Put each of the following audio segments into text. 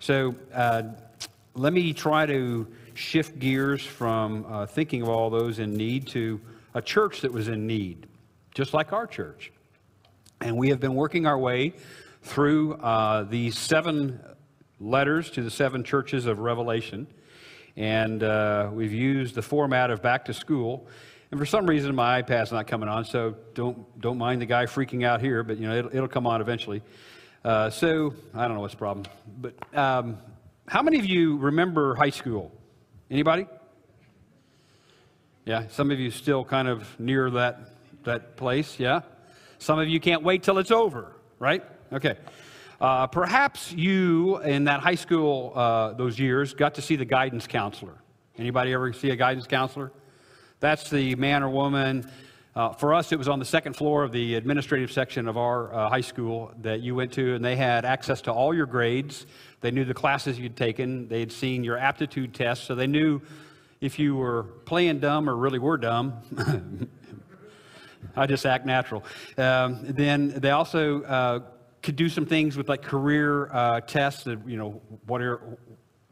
So uh, let me try to shift gears from uh, thinking of all those in need to a church that was in need, just like our church. And we have been working our way through uh, these seven letters to the seven churches of Revelation. And uh, we've used the format of back to school. And for some reason, my iPad's not coming on, so don't, don't mind the guy freaking out here, but you know, it'll, it'll come on eventually. Uh, so I don't know what's the problem. But um, how many of you remember high school? Anybody? Yeah, some of you still kind of near that, that place, yeah? Some of you can't wait till it's over, right? Okay. Uh, perhaps you, in that high school, uh, those years, got to see the guidance counselor. Anybody ever see a guidance counselor? That's the man or woman. Uh, for us, it was on the second floor of the administrative section of our uh, high school that you went to, and they had access to all your grades. They knew the classes you'd taken. they had seen your aptitude tests, so they knew if you were playing dumb or really were dumb. I just act natural. Um, then they also uh, could do some things with like career uh, tests. You know, what are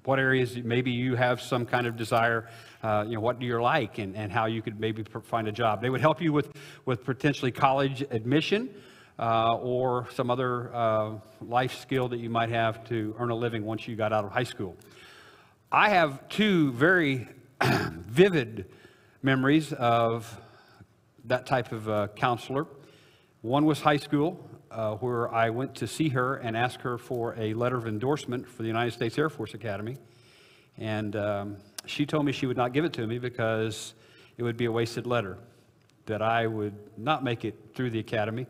what areas maybe you have some kind of desire. Uh, you know, what do you like, and, and how you could maybe find a job. They would help you with with potentially college admission. Uh, or some other uh, life skill that you might have to earn a living once you got out of high school. I have two very vivid memories of that type of uh, counselor. One was high school, uh, where I went to see her and ask her for a letter of endorsement for the United States Air Force Academy. And um, she told me she would not give it to me because it would be a wasted letter, that I would not make it through the academy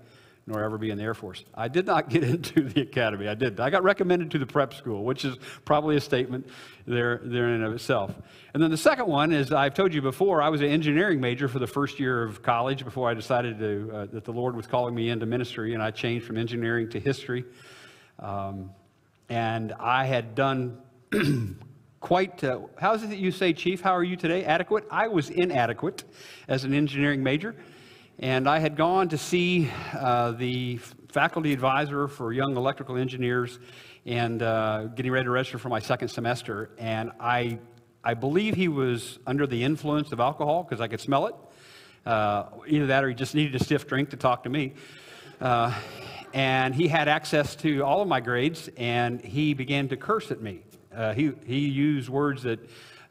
nor ever be in the Air Force. I did not get into the academy. I did. I got recommended to the prep school, which is probably a statement there, there in and of itself. And then the second one is I've told you before, I was an engineering major for the first year of college before I decided to, uh, that the Lord was calling me into ministry, and I changed from engineering to history. Um, and I had done quite, uh, how is it that you say, Chief, how are you today? Adequate? I was inadequate as an engineering major. And I had gone to see uh, the faculty advisor for young electrical engineers and uh, getting ready to register for my second semester. And I, I believe he was under the influence of alcohol because I could smell it. Uh, either that or he just needed a stiff drink to talk to me. Uh, and he had access to all of my grades and he began to curse at me. Uh, he, he used words that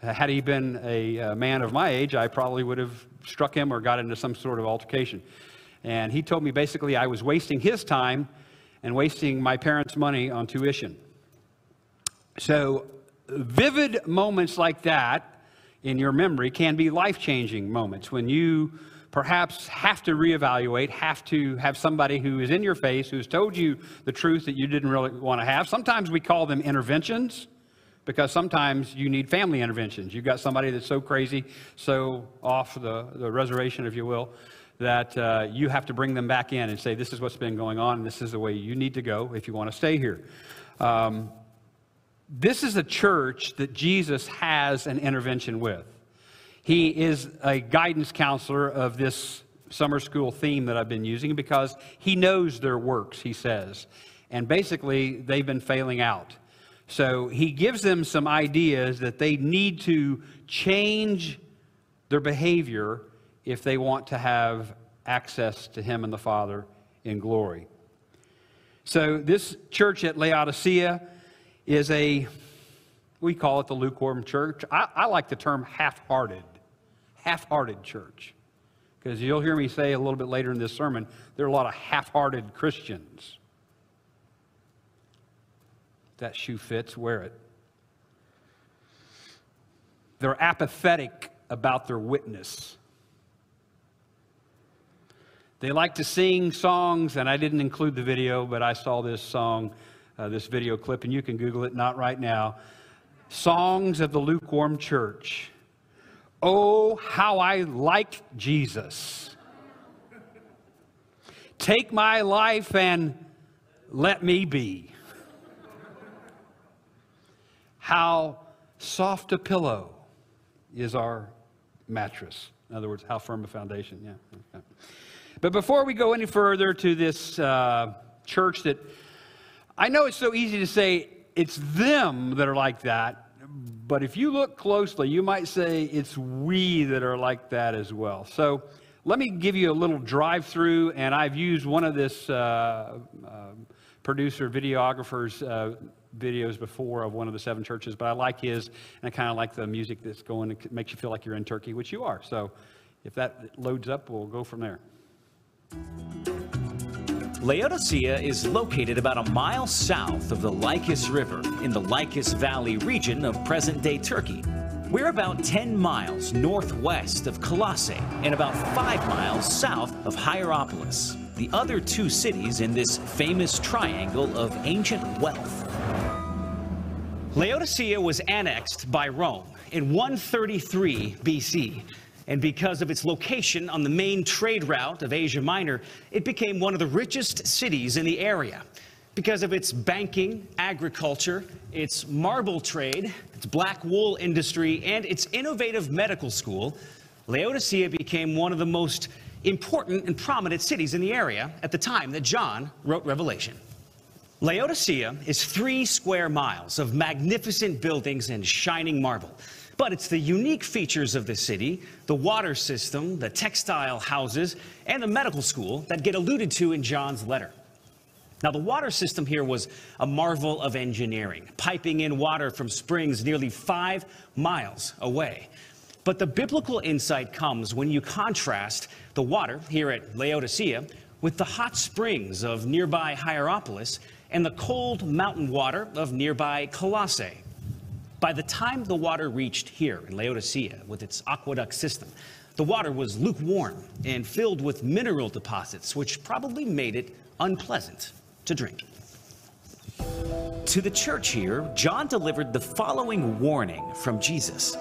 uh, had he been a, a man of my age, I probably would have struck him or got into some sort of altercation. And he told me basically I was wasting his time and wasting my parents' money on tuition. So, vivid moments like that in your memory can be life changing moments when you perhaps have to reevaluate, have to have somebody who is in your face, who's told you the truth that you didn't really want to have. Sometimes we call them interventions because sometimes you need family interventions. You've got somebody that's so crazy, so off the, the reservation, if you will, that uh, you have to bring them back in and say, This is what's been going on, and this is the way you need to go if you want to stay here. Um, this is a church that Jesus has an intervention with. He is a guidance counselor of this summer school theme that I've been using because he knows their works, he says. And basically, they've been failing out. So he gives them some ideas that they need to change their behavior if they want to have access to him and the Father in glory. So this church at Laodicea is a, we call it the lukewarm church. I, I like the term half hearted, half hearted church. Because you'll hear me say a little bit later in this sermon, there are a lot of half hearted Christians that shoe fits, wear it. They're apathetic about their witness. They like to sing songs, and I didn't include the video, but I saw this song, uh, this video clip, and you can Google it, not right now. Songs of the Lukewarm Church. Oh, how I like Jesus. Take my life and let me be how soft a pillow is our mattress. In other words, how firm a foundation. Yeah. Okay. But before we go any further to this uh, church that I know it's so easy to say it's them that are like that. But if you look closely, you might say it's we that are like that as well. So let me give you a little drive through, and I've used one of this uh, uh, producer, videographer's uh, videos before of one of the seven churches, but I like his, and I kind of like the music that's going, it makes you feel like you're in Turkey, which you are. So if that loads up, we'll go from there. Laodicea is located about a mile south of the Lycus River in the Lycus Valley region of present-day Turkey. We're about 10 miles northwest of Colossae and about 5 miles south of Hierapolis, the other two cities in this famous triangle of ancient wealth. Laodicea was annexed by Rome in 133 BC and because of its location on the main trade route of Asia Minor, it became one of the richest cities in the area. Because of its banking, agriculture, its marble trade, its black wool industry, and its innovative medical school, Laodicea became one of the most important and prominent cities in the area at the time that John wrote Revelation. Laodicea is three square miles of magnificent buildings and shining marble. But it's the unique features of the city, the water system, the textile houses, and the medical school that get alluded to in John's letter. Now, the water system here was a marvel of engineering, piping in water from springs nearly five miles away. But the biblical insight comes when you contrast the water here at Laodicea with the hot springs of nearby Hierapolis and the cold mountain water of nearby Colossae. By the time the water reached here in Laodicea with its aqueduct system, the water was lukewarm and filled with mineral deposits, which probably made it unpleasant to drink. To the church here, John delivered the following warning from Jesus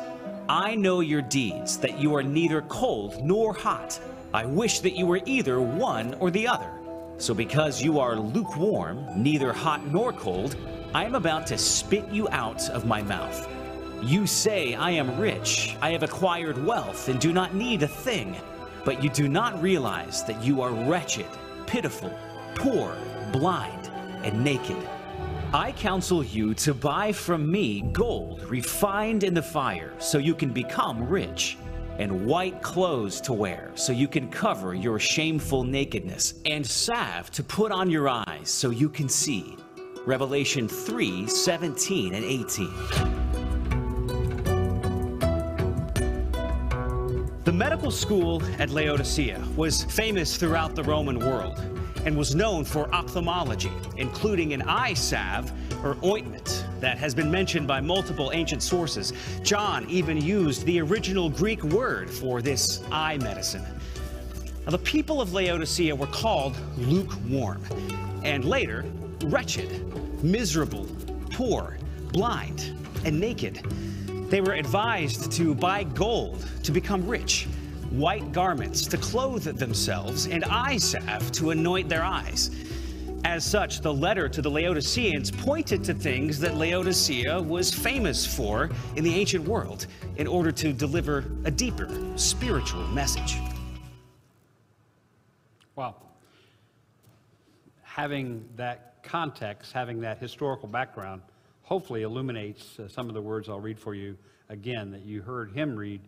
I know your deeds, that you are neither cold nor hot. I wish that you were either one or the other. So because you are lukewarm, neither hot nor cold, I am about to spit you out of my mouth. You say, I am rich, I have acquired wealth, and do not need a thing. But you do not realize that you are wretched, pitiful, poor, blind, and naked. I counsel you to buy from me gold refined in the fire, so you can become rich, and white clothes to wear, so you can cover your shameful nakedness, and salve to put on your eyes, so you can see. Revelation 3 17 and 18. The medical school at Laodicea was famous throughout the Roman world and was known for ophthalmology, including an eye salve or ointment that has been mentioned by multiple ancient sources. John even used the original Greek word for this eye medicine. Now, the people of Laodicea were called lukewarm, and later wretched, miserable, poor, blind, and naked. They were advised to buy gold to become rich, white garments to clothe themselves, and eye salve to anoint their eyes. As such, the letter to the Laodiceans pointed to things that Laodicea was famous for in the ancient world in order to deliver a deeper spiritual message. Wow. Having that context, having that historical background, hopefully illuminates uh, some of the words I'll read for you again that you heard him read,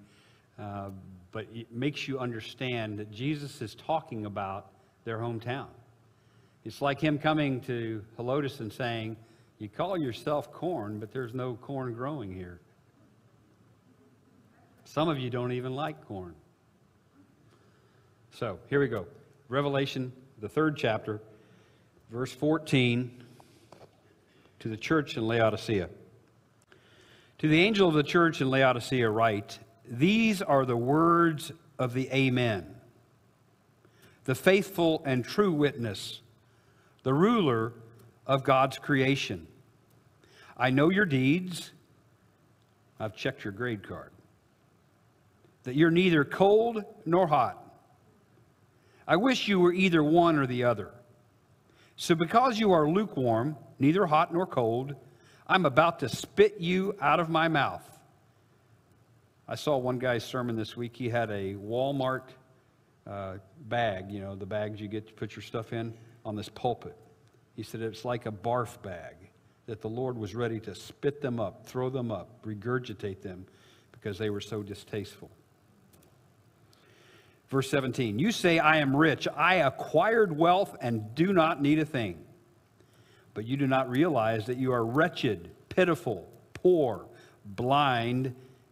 uh, but it makes you understand that Jesus is talking about their hometown. It's like him coming to Helotes and saying, You call yourself corn, but there's no corn growing here. Some of you don't even like corn. So here we go. Revelation, the third chapter, verse 14, to the church in Laodicea. To the angel of the church in Laodicea, write, These are the words of the Amen, the faithful and true witness, the ruler of God's creation. I know your deeds. I've checked your grade card. That you're neither cold nor hot. I wish you were either one or the other. So, because you are lukewarm, neither hot nor cold, I'm about to spit you out of my mouth. I saw one guy's sermon this week. He had a Walmart uh, bag, you know, the bags you get to put your stuff in, on this pulpit. He said it's like a barf bag. that the Lord was ready to spit them up, throw them up, regurgitate them because they were so distasteful. Verse 17 You say, I am rich, I acquired wealth and do not need a thing. But you do not realize that you are wretched, pitiful, poor, blind,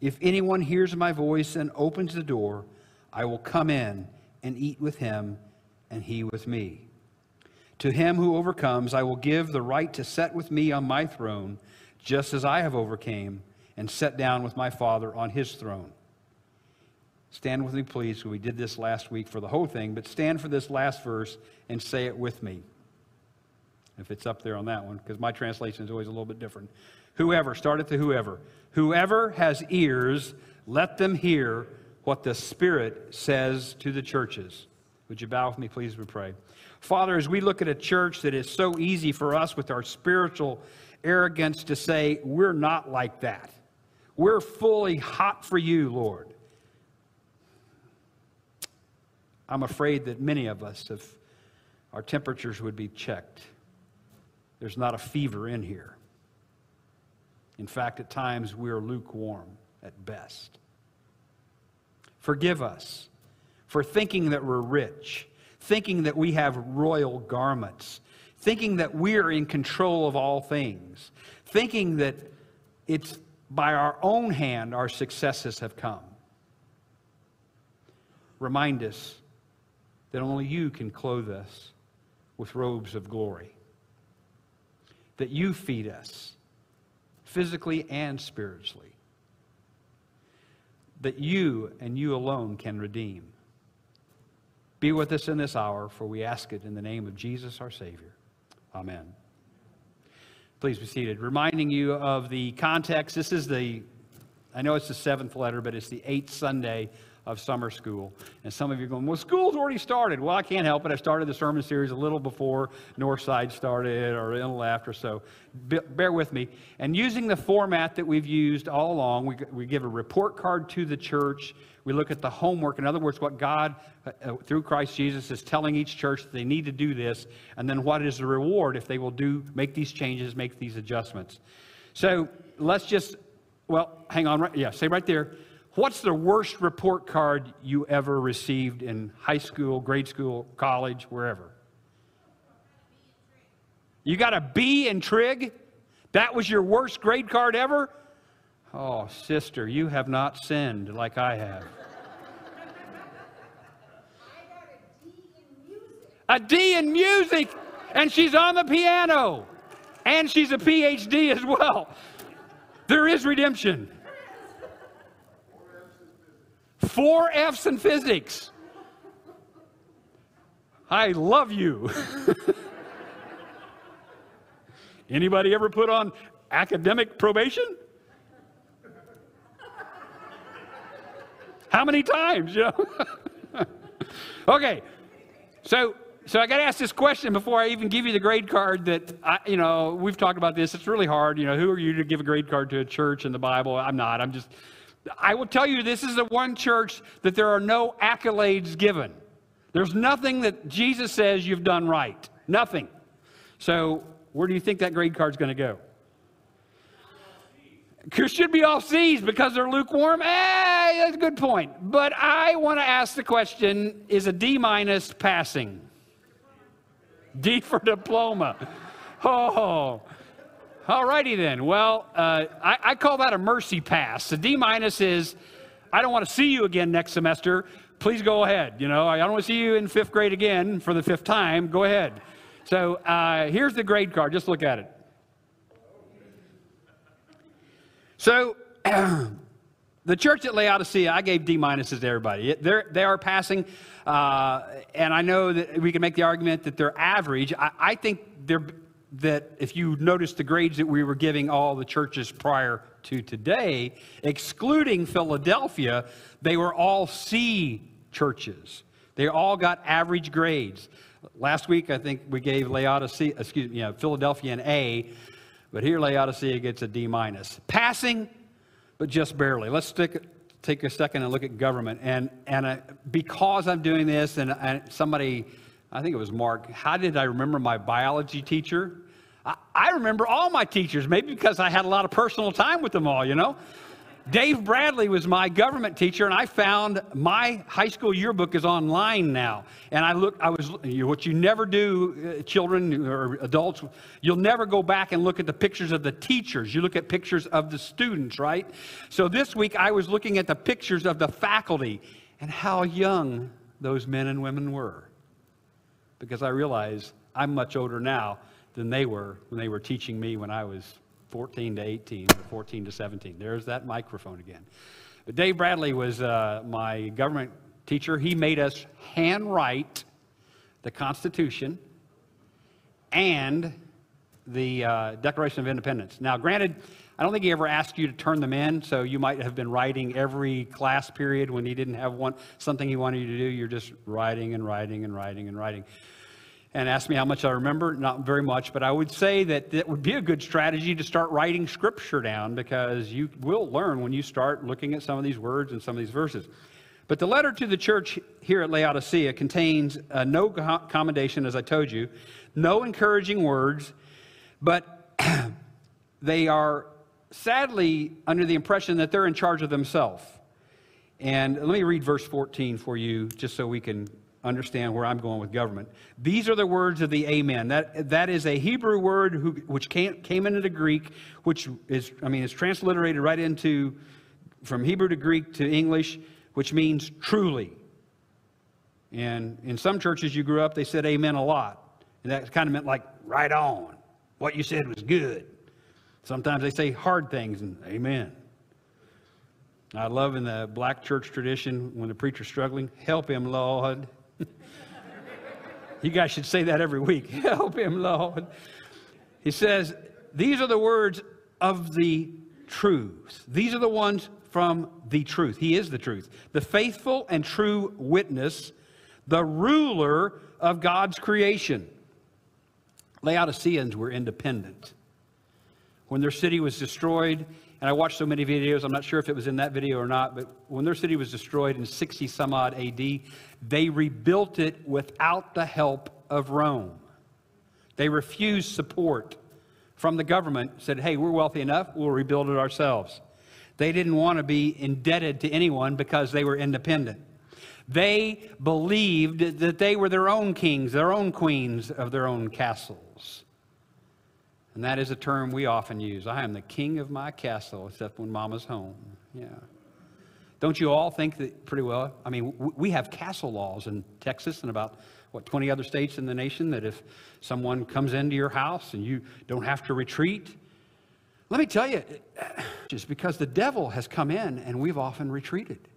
If anyone hears my voice and opens the door, I will come in and eat with him, and he with me. To him who overcomes, I will give the right to sit with me on my throne, just as I have overcame and sat down with my Father on his throne. Stand with me, please. We did this last week for the whole thing, but stand for this last verse and say it with me. If it's up there on that one, because my translation is always a little bit different. Whoever, start at the whoever. Whoever has ears, let them hear what the Spirit says to the churches. Would you bow with me, please? We pray. Father, as we look at a church that is so easy for us with our spiritual arrogance to say, we're not like that. We're fully hot for you, Lord. I'm afraid that many of us, if our temperatures would be checked, there's not a fever in here. In fact, at times we're lukewarm at best. Forgive us for thinking that we're rich, thinking that we have royal garments, thinking that we're in control of all things, thinking that it's by our own hand our successes have come. Remind us that only you can clothe us with robes of glory, that you feed us physically and spiritually, that you and you alone can redeem. Be with us in this hour, for we ask it in the name of Jesus our Savior. Amen. Please be seated. Reminding you of the context, this is the, I know it's the seventh letter, but it's the eighth Sunday of summer school. And some of you are going, well, school's already started. Well, I can't help it. I started the sermon series a little before Northside started or the left or so. bear with me. And using the format that we've used all along, we, we give a report card to the church. We look at the homework. In other words, what God, uh, uh, through Christ Jesus, is telling each church that they need to do this. And then what is the reward if they will do, make these changes, make these adjustments. So let's just, well, hang on. Right, yeah, say right there. What's the worst report card you ever received in high school, grade school, college, wherever? You got a B in trig? That was your worst grade card ever? Oh, sister, you have not sinned like I have. a D in music, and she's on the piano, and she's a PhD as well. There is redemption. Four F's in physics. I love you. Anybody ever put on academic probation? How many times, you know? okay. So so I got to ask this question before I even give you the grade card that I, you know, we've talked about this. It's really hard, you know, who are you to give a grade card to a church in the Bible? I'm not. I'm just I will tell you, this is the one church that there are no accolades given. There's nothing that Jesus says you've done right. Nothing. So, where do you think that grade card's going to go? Should be all C's because they're lukewarm. Eh, that's a good point. But I want to ask the question is a D minus passing? D for diploma. Oh, all righty then. Well, uh, I, I call that a mercy pass. The D minus is, I don't want to see you again next semester. Please go ahead. You know, I don't want to see you in fifth grade again for the fifth time. Go ahead. So uh, here's the grade card. Just look at it. So the church at Laodicea, I gave D minuses to everybody. They're, they are passing, uh, and I know that we can make the argument that they're average. I, I think they're that if you notice the grades that we were giving all the churches prior to today, excluding Philadelphia, they were all C churches. They all got average grades. Last week, I think we gave Laodicea, excuse me, yeah, Philadelphia an A, but here Laodicea gets a D minus. Passing, but just barely. Let's stick, take a second and look at government. And, and uh, because I'm doing this, and, and somebody, I think it was Mark, how did I remember my biology teacher? I, I remember all my teachers, maybe because I had a lot of personal time with them all, you know? Dave Bradley was my government teacher, and I found my high school yearbook is online now. And I look, I was what you never do, uh, children or adults, you'll never go back and look at the pictures of the teachers. You look at pictures of the students, right? So this week I was looking at the pictures of the faculty and how young those men and women were, because I realize I'm much older now than they were when they were teaching me when I was 14 to 18, or 14 to 17. There's that microphone again. But Dave Bradley was uh, my government teacher. He made us handwrite the Constitution and the uh, Declaration of Independence. Now, granted, I don't think he ever asked you to turn them in, so you might have been writing every class period when he didn't have one something he wanted you to do. You're just writing and writing and writing and writing and ask me how much I remember. Not very much, but I would say that it would be a good strategy to start writing scripture down because you will learn when you start looking at some of these words and some of these verses. But the letter to the church here at Laodicea contains uh, no commendation, as I told you, no encouraging words, but they are sadly under the impression that they're in charge of themselves. And let me read verse 14 for you, just so we can understand where I'm going with government. These are the words of the Amen. That, that is a Hebrew word who, which came, came into the Greek, which is, I mean, it's transliterated right into, from Hebrew to Greek to English, which means truly. And in some churches you grew up, they said amen a lot. And that kind of meant like, right on. What you said was good. Sometimes they say hard things and amen. I love in the black church tradition when the preacher's struggling, help him, Lord. You guys should say that every week. Help him, Lord. He says, These are the words of the truth. These are the ones from the truth. He is the truth. The faithful and true witness, the ruler of God's creation. Laodiceans were independent. When their city was destroyed, and I watched so many videos, I'm not sure if it was in that video or not, but when their city was destroyed in 60 some odd AD, they rebuilt it without the help of Rome. They refused support from the government, said, hey, we're wealthy enough, we'll rebuild it ourselves. They didn't want to be indebted to anyone because they were independent. They believed that they were their own kings, their own queens of their own castles. And that is a term we often use. I am the king of my castle, except when mama's home. Yeah. Don't you all think that pretty well? I mean, we have castle laws in Texas and about, what, 20 other states in the nation that if someone comes into your house and you don't have to retreat, let me tell you, just because the devil has come in and we've often retreated.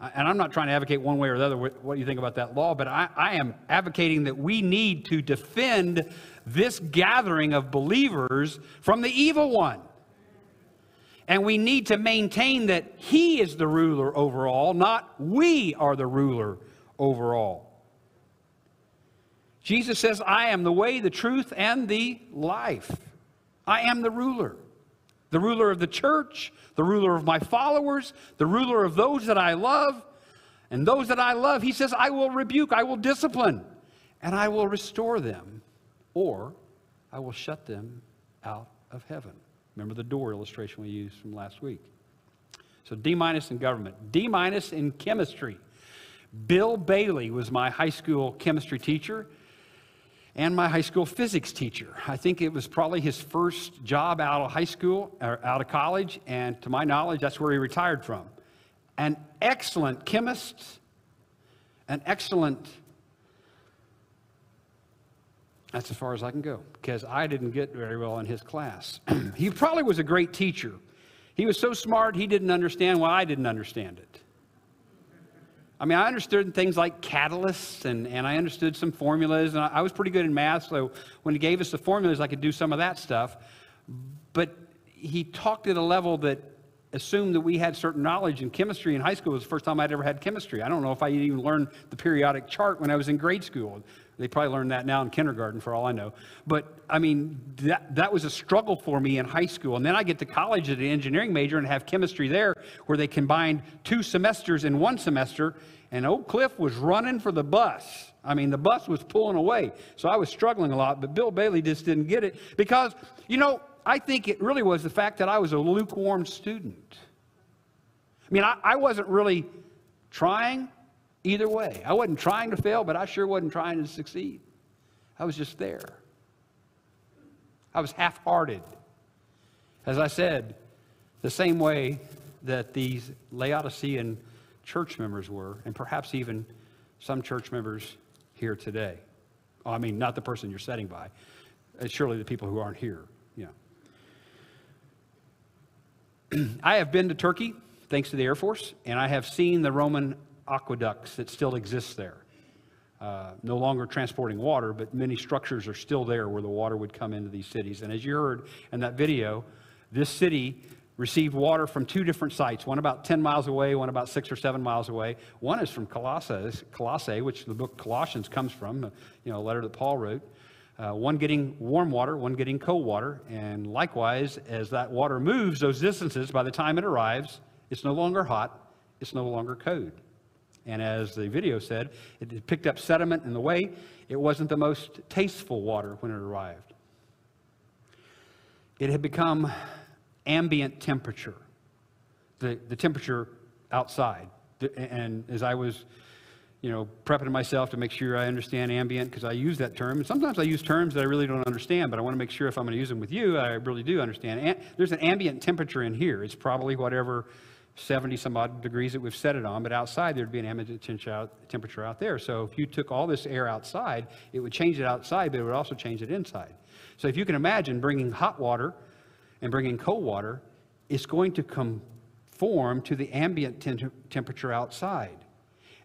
And I'm not trying to advocate one way or the other what you think about that law, but I, I am advocating that we need to defend this gathering of believers from the evil one. And we need to maintain that He is the ruler over all, not we are the ruler over all. Jesus says, I am the way, the truth, and the life. I am the ruler. The ruler of the church, the ruler of my followers, the ruler of those that I love. And those that I love, he says, I will rebuke, I will discipline, and I will restore them, or I will shut them out of heaven. Remember the door illustration we used from last week. So D minus in government, D minus in chemistry. Bill Bailey was my high school chemistry teacher and my high school physics teacher. I think it was probably his first job out of high school or out of college, and to my knowledge, that's where he retired from. An excellent chemist, an excellent that's as far as I can go because I didn't get very well in his class. he probably was a great teacher. He was so smart, he didn't understand why I didn't understand it. I mean, I understood things like catalysts and, and I understood some formulas, and I, I was pretty good in math, so when he gave us the formulas, I could do some of that stuff. But he talked at a level that assumed that we had certain knowledge in chemistry in high school. It was the first time I'd ever had chemistry. I don't know if I even learned the periodic chart when I was in grade school. They probably learned that now in kindergarten, for all I know. But I mean, that, that was a struggle for me in high school. And then I get to college as an engineering major and have chemistry there, where they combined two semesters in one semester. And Oak Cliff was running for the bus. I mean, the bus was pulling away. So I was struggling a lot, but Bill Bailey just didn't get it because, you know, I think it really was the fact that I was a lukewarm student. I mean, I, I wasn't really trying either way. I wasn't trying to fail, but I sure wasn't trying to succeed. I was just there. I was half hearted. As I said, the same way that these Laodicean church members were, and perhaps even some church members here today. Oh, I mean, not the person you're sitting by, it's surely the people who aren't here. Yeah. I have been to Turkey, thanks to the Air Force, and I have seen the Roman aqueducts that still exist there. Uh, no longer transporting water, but many structures are still there where the water would come into these cities. And as you heard in that video, this city received water from two different sites, one about 10 miles away, one about six or seven miles away. One is from Colossae, Colossae which the book Colossians comes from, you know, a letter that Paul wrote. Uh, one getting warm water, one getting cold water. And likewise, as that water moves those distances, by the time it arrives, it's no longer hot, it's no longer cold. And as the video said, it picked up sediment in the way. It wasn't the most tasteful water when it arrived. It had become ambient temperature, the, the temperature outside. And as I was, you know, prepping myself to make sure I understand ambient, because I use that term. And sometimes I use terms that I really don't understand, but I want to make sure if I'm going to use them with you, I really do understand. There's an ambient temperature in here. It's probably whatever 70 some odd degrees that we've set it on, but outside there'd be an ambient temperature out there. So if you took all this air outside, it would change it outside, but it would also change it inside. So if you can imagine bringing hot water and bringing cold water, it's going to conform to the ambient temperature outside.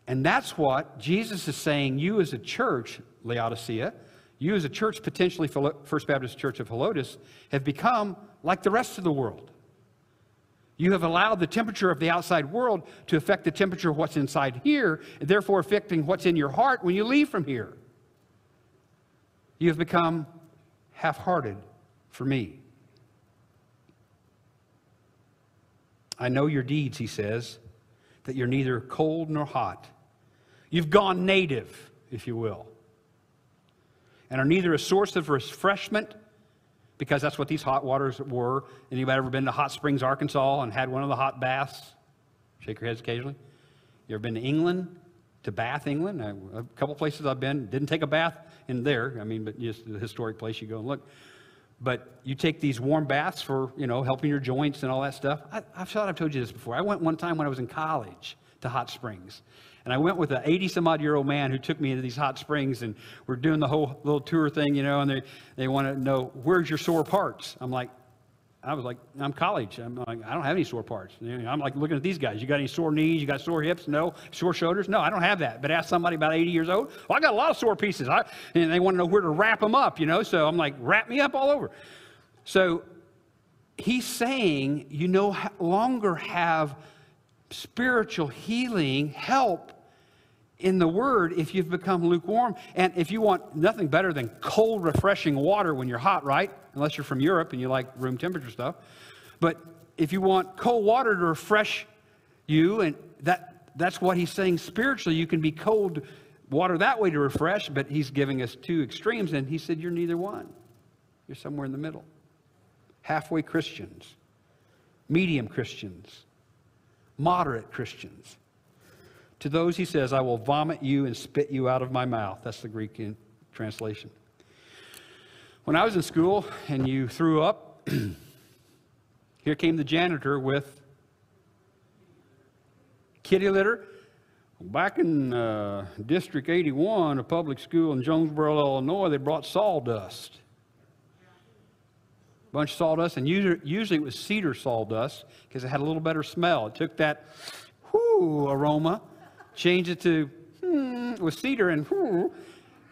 And that's what Jesus is saying you as a church, Laodicea, you as a church, potentially First Baptist Church of Helotes, have become like the rest of the world. You have allowed the temperature of the outside world to affect the temperature of what's inside here, and therefore affecting what's in your heart when you leave from here. You have become half hearted for me. I know your deeds, he says, that you're neither cold nor hot. You've gone native, if you will, and are neither a source of refreshment because that's what these hot waters were. Anybody ever been to Hot Springs, Arkansas, and had one of the hot baths? Shake your heads occasionally. You ever been to England, to Bath, England? A couple places I've been. Didn't take a bath in there. I mean, but just the historic place you go and look. But you take these warm baths for, you know, helping your joints and all that stuff. I, I've thought I've told you this before. I went one time when I was in college to Hot Springs. And I went with an 80 some odd year old man who took me into these hot springs and we're doing the whole little tour thing, you know, and they, they want to know, where's your sore parts? I'm like, I was like, I'm college. I'm like, I don't have any sore parts. I'm like looking at these guys. You got any sore knees? You got sore hips? No. Sore shoulders? No, I don't have that. But ask somebody about 80 years old. Well, I got a lot of sore pieces. I, and they want to know where to wrap them up, you know. So I'm like, wrap me up all over. So he's saying you no longer have spiritual healing, help in the Word if you've become lukewarm. And if you want nothing better than cold, refreshing water when you're hot, right? Unless you're from Europe and you like room temperature stuff. But if you want cold water to refresh you, and that, that's what he's saying spiritually, you can be cold water that way to refresh, but he's giving us two extremes. And he said, You're neither one. You're somewhere in the middle. Halfway Christians, medium Christians, moderate Christians. To those, he says, I will vomit you and spit you out of my mouth. That's the Greek translation. When I was in school and you threw up, here came the janitor with kitty litter. Back in uh, District 81, a public school in Jonesboro, Illinois, they brought sawdust. Bunch of sawdust, and usually, it was cedar sawdust because it had a little better smell. It took that whoo aroma changed it to hmm, with cedar and hmm,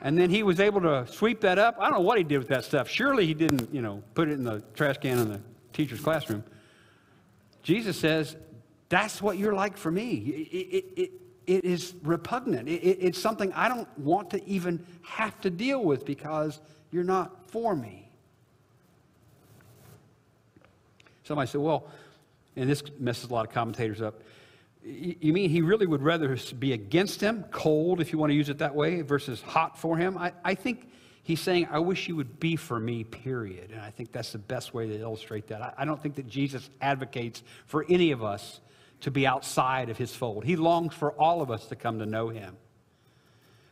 and then he was able to sweep that up. I don't know what he did with that stuff. Surely he didn't, you know, put it in the trash can in the teacher's classroom. Jesus says, that's what you're like for me. It, it, it, it is repugnant. it's something I don't want to even have to deal with because you're not for me. Somebody said, well, and this messes a lot of commentators up. You mean he really would rather be against him, cold, if you want to use it that way, versus hot for him? I, I think he's saying, I wish you would be for me, period. And I think that's the best way to illustrate that. I, I don't think that Jesus advocates for any of us to be outside of his fold. He longs for all of us to come to know him.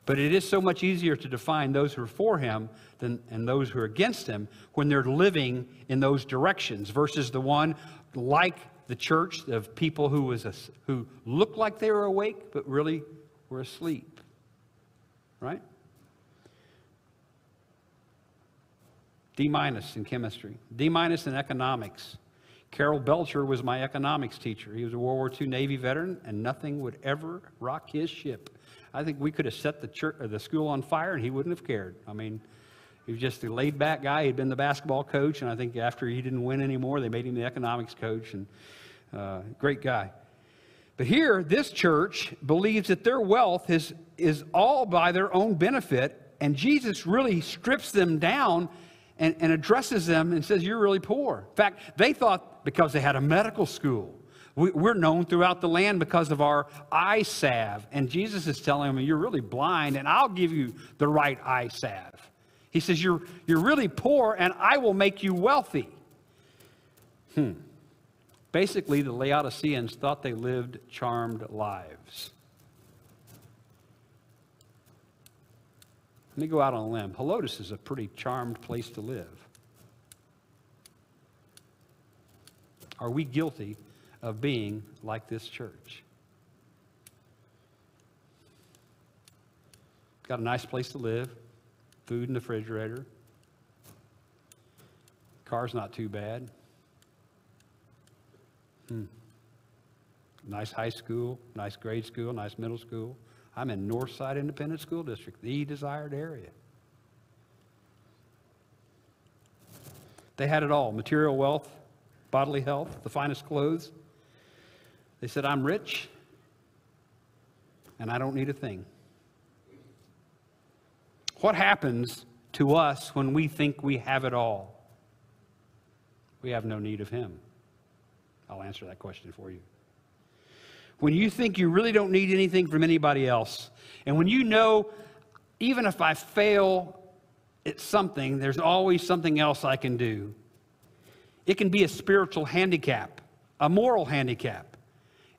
But it is so much easier to define those who are for him than, and those who are against him when they're living in those directions versus the one like the church of people who, was a, who looked like they were awake, but really were asleep. Right? D minus in chemistry, D minus in economics. Carol Belcher was my economics teacher. He was a World War II Navy veteran, and nothing would ever rock his ship. I think we could have set the, church, uh, the school on fire, and he wouldn't have cared. I mean, he was just a laid back guy. He'd been the basketball coach, and I think after he didn't win anymore, they made him the economics coach. And uh, great guy. But here, this church believes that their wealth is, is all by their own benefit, and Jesus really strips them down and, and addresses them and says, You're really poor. In fact, they thought because they had a medical school. We, we're known throughout the land because of our eye salve. And Jesus is telling them, You're really blind, and I'll give you the right eye salve. He says, You're, you're really poor, and I will make you wealthy. Hmm. Basically, the Laodiceans thought they lived charmed lives. Let me go out on a limb. Helotes is a pretty charmed place to live. Are we guilty of being like this church? Got a nice place to live, food in the refrigerator, car's not too bad. Hmm. Nice high school, nice grade school, nice middle school. I'm in Northside Independent School District, the desired area. They had it all material wealth, bodily health, the finest clothes. They said, I'm rich and I don't need a thing. What happens to us when we think we have it all? We have no need of Him. I'll answer that question for you. When you think you really don't need anything from anybody else, and when you know, even if I fail at something, there's always something else I can do. It can be a spiritual handicap, a moral handicap,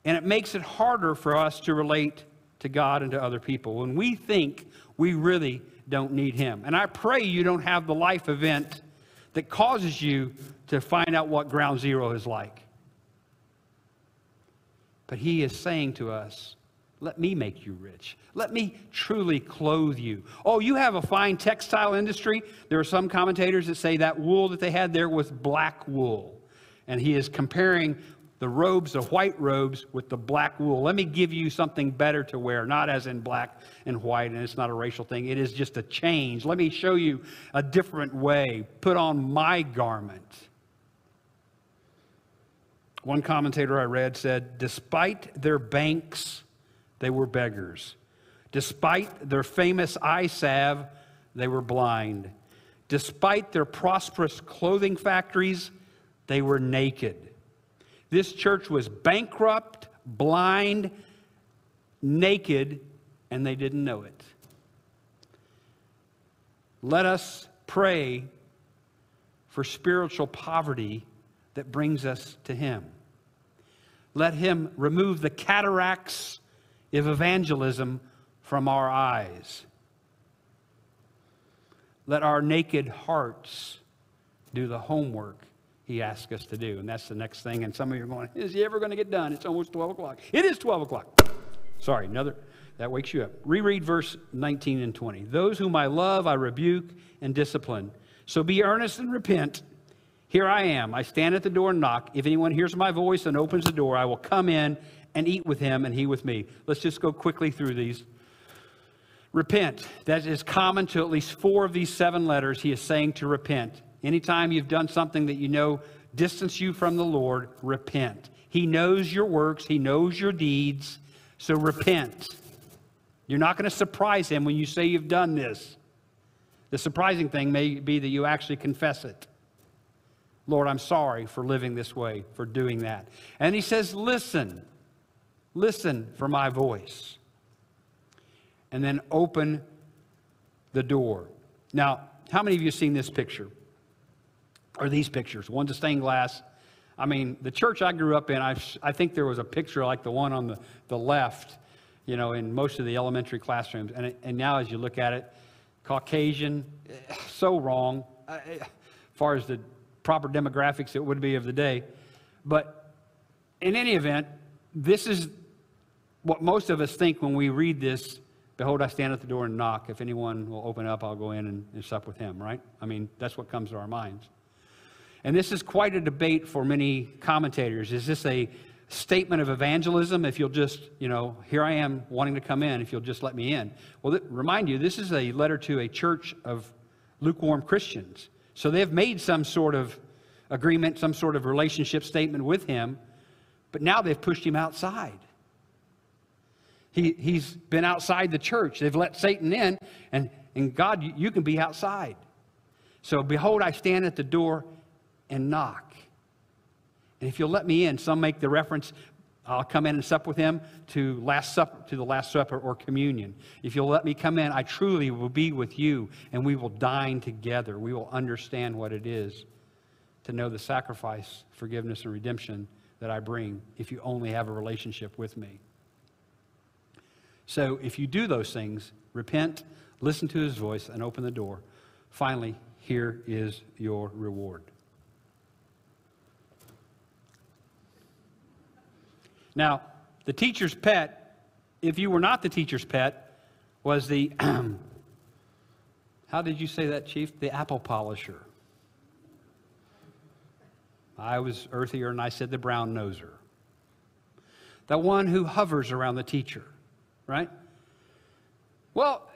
and it makes it harder for us to relate to God and to other people when we think we really don't need Him. And I pray you don't have the life event that causes you to find out what ground zero is like. But he is saying to us, let me make you rich. Let me truly clothe you. Oh, you have a fine textile industry. There are some commentators that say that wool that they had there was black wool. And he is comparing the robes, the white robes, with the black wool. Let me give you something better to wear, not as in black and white, and it's not a racial thing. It is just a change. Let me show you a different way. Put on my garment. One commentator I read said, despite their banks, they were beggars. Despite their famous eye salve, they were blind. Despite their prosperous clothing factories, they were naked. This church was bankrupt, blind, naked, and they didn't know it. Let us pray for spiritual poverty that brings us to Him. Let Him remove the cataracts of evangelism from our eyes. Let our naked hearts do the homework He asks us to do. And that's the next thing. And some of you are going, Is He ever going to get done? It's almost 12 o'clock. It is 12 o'clock. Sorry, another. That wakes you up. Reread verse 19 and 20. Those whom I love, I rebuke and discipline. So be earnest and repent. Here I am. I stand at the door and knock. If anyone hears my voice and opens the door, I will come in and eat with him and he with me. Let's just go quickly through these. Repent. That is common to at least four of these seven letters. He is saying to repent. Anytime you've done something that you know distance you from the Lord, repent. He knows your works, He knows your deeds, so repent. You're not going to surprise Him when you say you've done this. The surprising thing may be that you actually confess it. Lord, I'm sorry for living this way, for doing that. And He says, Listen, listen for my voice. And then open the door. Now, how many of you have seen this picture? Or these pictures? One's a stained glass, I mean, the church I grew up in, I, I think there was a picture like the one on the, the left, you know, in most of the elementary classrooms. And, and now as you look at it, Caucasian, so wrong, uh, as far as the proper demographics it would be of the day. But in any event, this is what most of us think when we read this Behold, I stand at the door and knock. If anyone will open up, I'll go in and, and sup with him, right? I mean, that's what comes to our minds. And this is quite a debate for many commentators. Is this a statement of evangelism if you'll just, you know, here I am wanting to come in if you'll just let me in? Well, th- remind you, this is a letter to a church of lukewarm Christians. So they've made some sort of agreement, some sort of relationship statement with him, but now they've pushed him outside. He, he's been outside the church. They've let Satan in, and, and God, you, you can be outside. So, behold, I stand at the door and knock. And if you'll let me in, some make the reference, I'll come in and sup with him to last supper, to the Last Supper or communion. If you'll let me come in, I truly will be with you and we will dine together. We will understand what it is to know the sacrifice, forgiveness, and redemption that I bring if you only have a relationship with me. So if you do those things, repent, listen to his voice, and open the door, finally, here is your reward. Now, the teacher's pet, if you were not the teacher's pet, was the, how did you say that, Chief? The apple polisher. I was earthier and I said the brown noser. The one who hovers around the teacher, right? Well,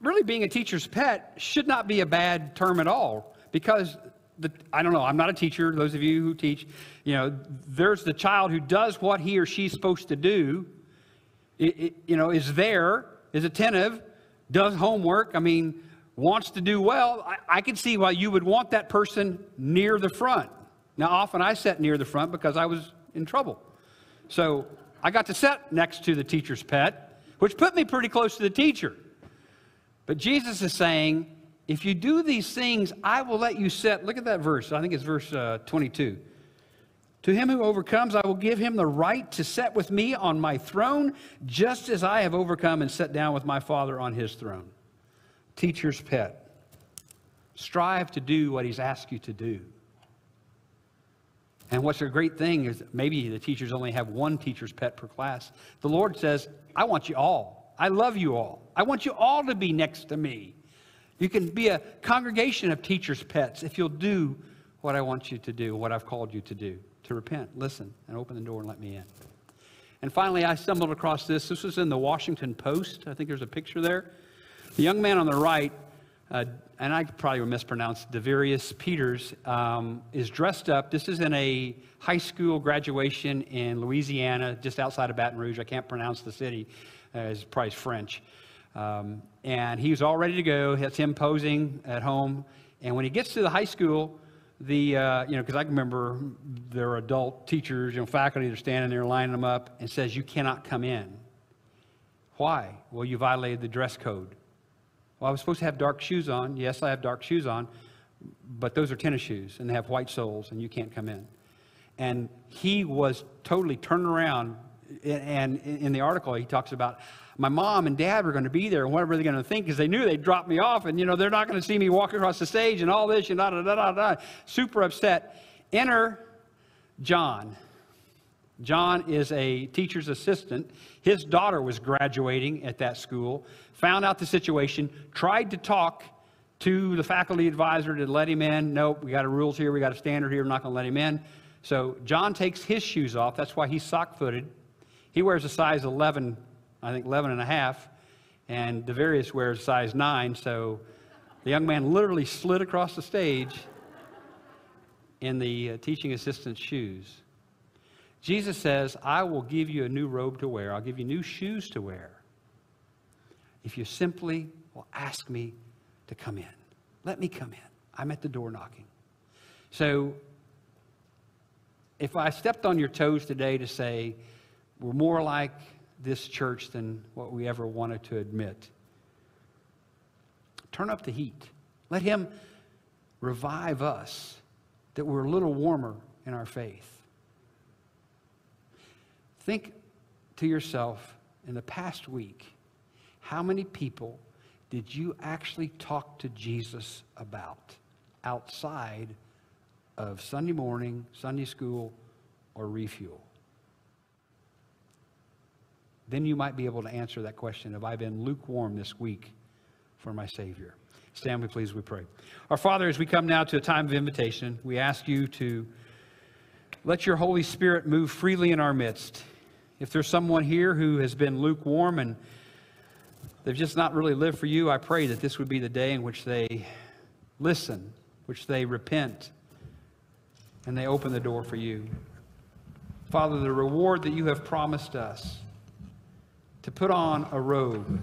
really being a teacher's pet should not be a bad term at all because the, I don't know, I'm not a teacher, those of you who teach, you know, there's the child who does what he or she's supposed to do, it, it, you know, is there, is attentive, does homework, I mean, wants to do well. I, I can see why you would want that person near the front. Now, often I sat near the front because I was in trouble. So I got to sit next to the teacher's pet, which put me pretty close to the teacher. But Jesus is saying, if you do these things, I will let you set. Look at that verse. I think it's verse uh, 22. To him who overcomes, I will give him the right to set with me on my throne, just as I have overcome and sat down with my Father on his throne. Teacher's pet. Strive to do what he's asked you to do. And what's a great thing is maybe the teachers only have one teacher's pet per class. The Lord says, I want you all. I love you all. I want you all to be next to me. You can be a congregation of teachers' pets if you'll do what I want you to do, what I've called you to do, to repent, listen, and open the door and let me in. And finally, I stumbled across this. This was in the Washington Post. I think there's a picture there. The young man on the right, uh, and I probably mispronounced Devarius Peters, um, is dressed up. This is in a high school graduation in Louisiana, just outside of Baton Rouge. I can't pronounce the city, uh, it's probably French. Um, and he was all ready to go. That's him posing at home. And when he gets to the high school, the uh, you know because I remember their adult teachers, you know, faculty, they're standing there lining them up and says, "You cannot come in." Why? Well, you violated the dress code. Well, I was supposed to have dark shoes on. Yes, I have dark shoes on, but those are tennis shoes and they have white soles, and you can't come in. And he was totally turned around. And in the article, he talks about my mom and dad were going to be there, and what were they going to think? Because they knew they'd drop me off, and you know they're not going to see me walk across the stage and all this, and da da da da da. Super upset. Enter John. John is a teacher's assistant. His daughter was graduating at that school, found out the situation, tried to talk to the faculty advisor to let him in. Nope, we got a rules here, we got a standard here, we're not going to let him in. So John takes his shoes off. That's why he's sock footed. He wears a size 11, I think 11 and a half, and Devarius wears size 9. So the young man literally slid across the stage in the uh, teaching assistant's shoes. Jesus says, I will give you a new robe to wear, I'll give you new shoes to wear. If you simply will ask me to come in, let me come in. I'm at the door knocking. So, if I stepped on your toes today to say we're more like this church than what we ever wanted to admit, turn up the heat. Let Him revive us that we're a little warmer in our faith. Think to yourself in the past week, how many people did you actually talk to Jesus about outside of Sunday morning, Sunday school, or refuel? Then you might be able to answer that question Have I been lukewarm this week for my Savior? Stand, we please, we pray. Our Father, as we come now to a time of invitation, we ask you to let your Holy Spirit move freely in our midst. If there's someone here who has been lukewarm and they've just not really lived for you, I pray that this would be the day in which they listen, which they repent, and they open the door for you. Father, the reward that you have promised us to put on a robe,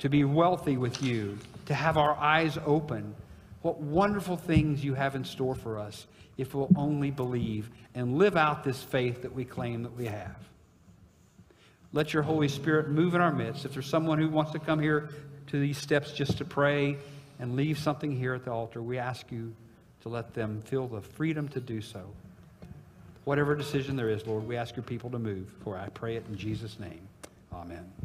to be wealthy with you, to have our eyes open. What wonderful things you have in store for us if we'll only believe and live out this faith that we claim that we have. Let your Holy Spirit move in our midst. If there's someone who wants to come here to these steps just to pray and leave something here at the altar, we ask you to let them feel the freedom to do so. Whatever decision there is, Lord, we ask your people to move. For I pray it in Jesus' name. Amen.